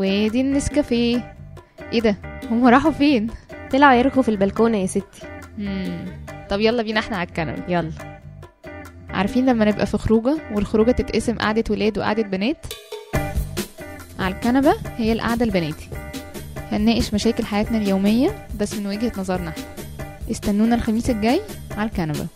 وادي النسكافيه. إيه ده؟ هم راحوا فين؟ طلعوا يركوا في البلكونة يا ستي. مم. طب يلا بينا إحنا على الكنبة. يلا. عارفين لما نبقى في خروجة والخروجة تتقسم قعدة ولاد وقعدة بنات؟ على الكنبة هي القعدة البناتي. هنناقش مشاكل حياتنا اليومية بس من وجهة نظرنا. إحنا استنونا الخميس الجاي على الكنبة.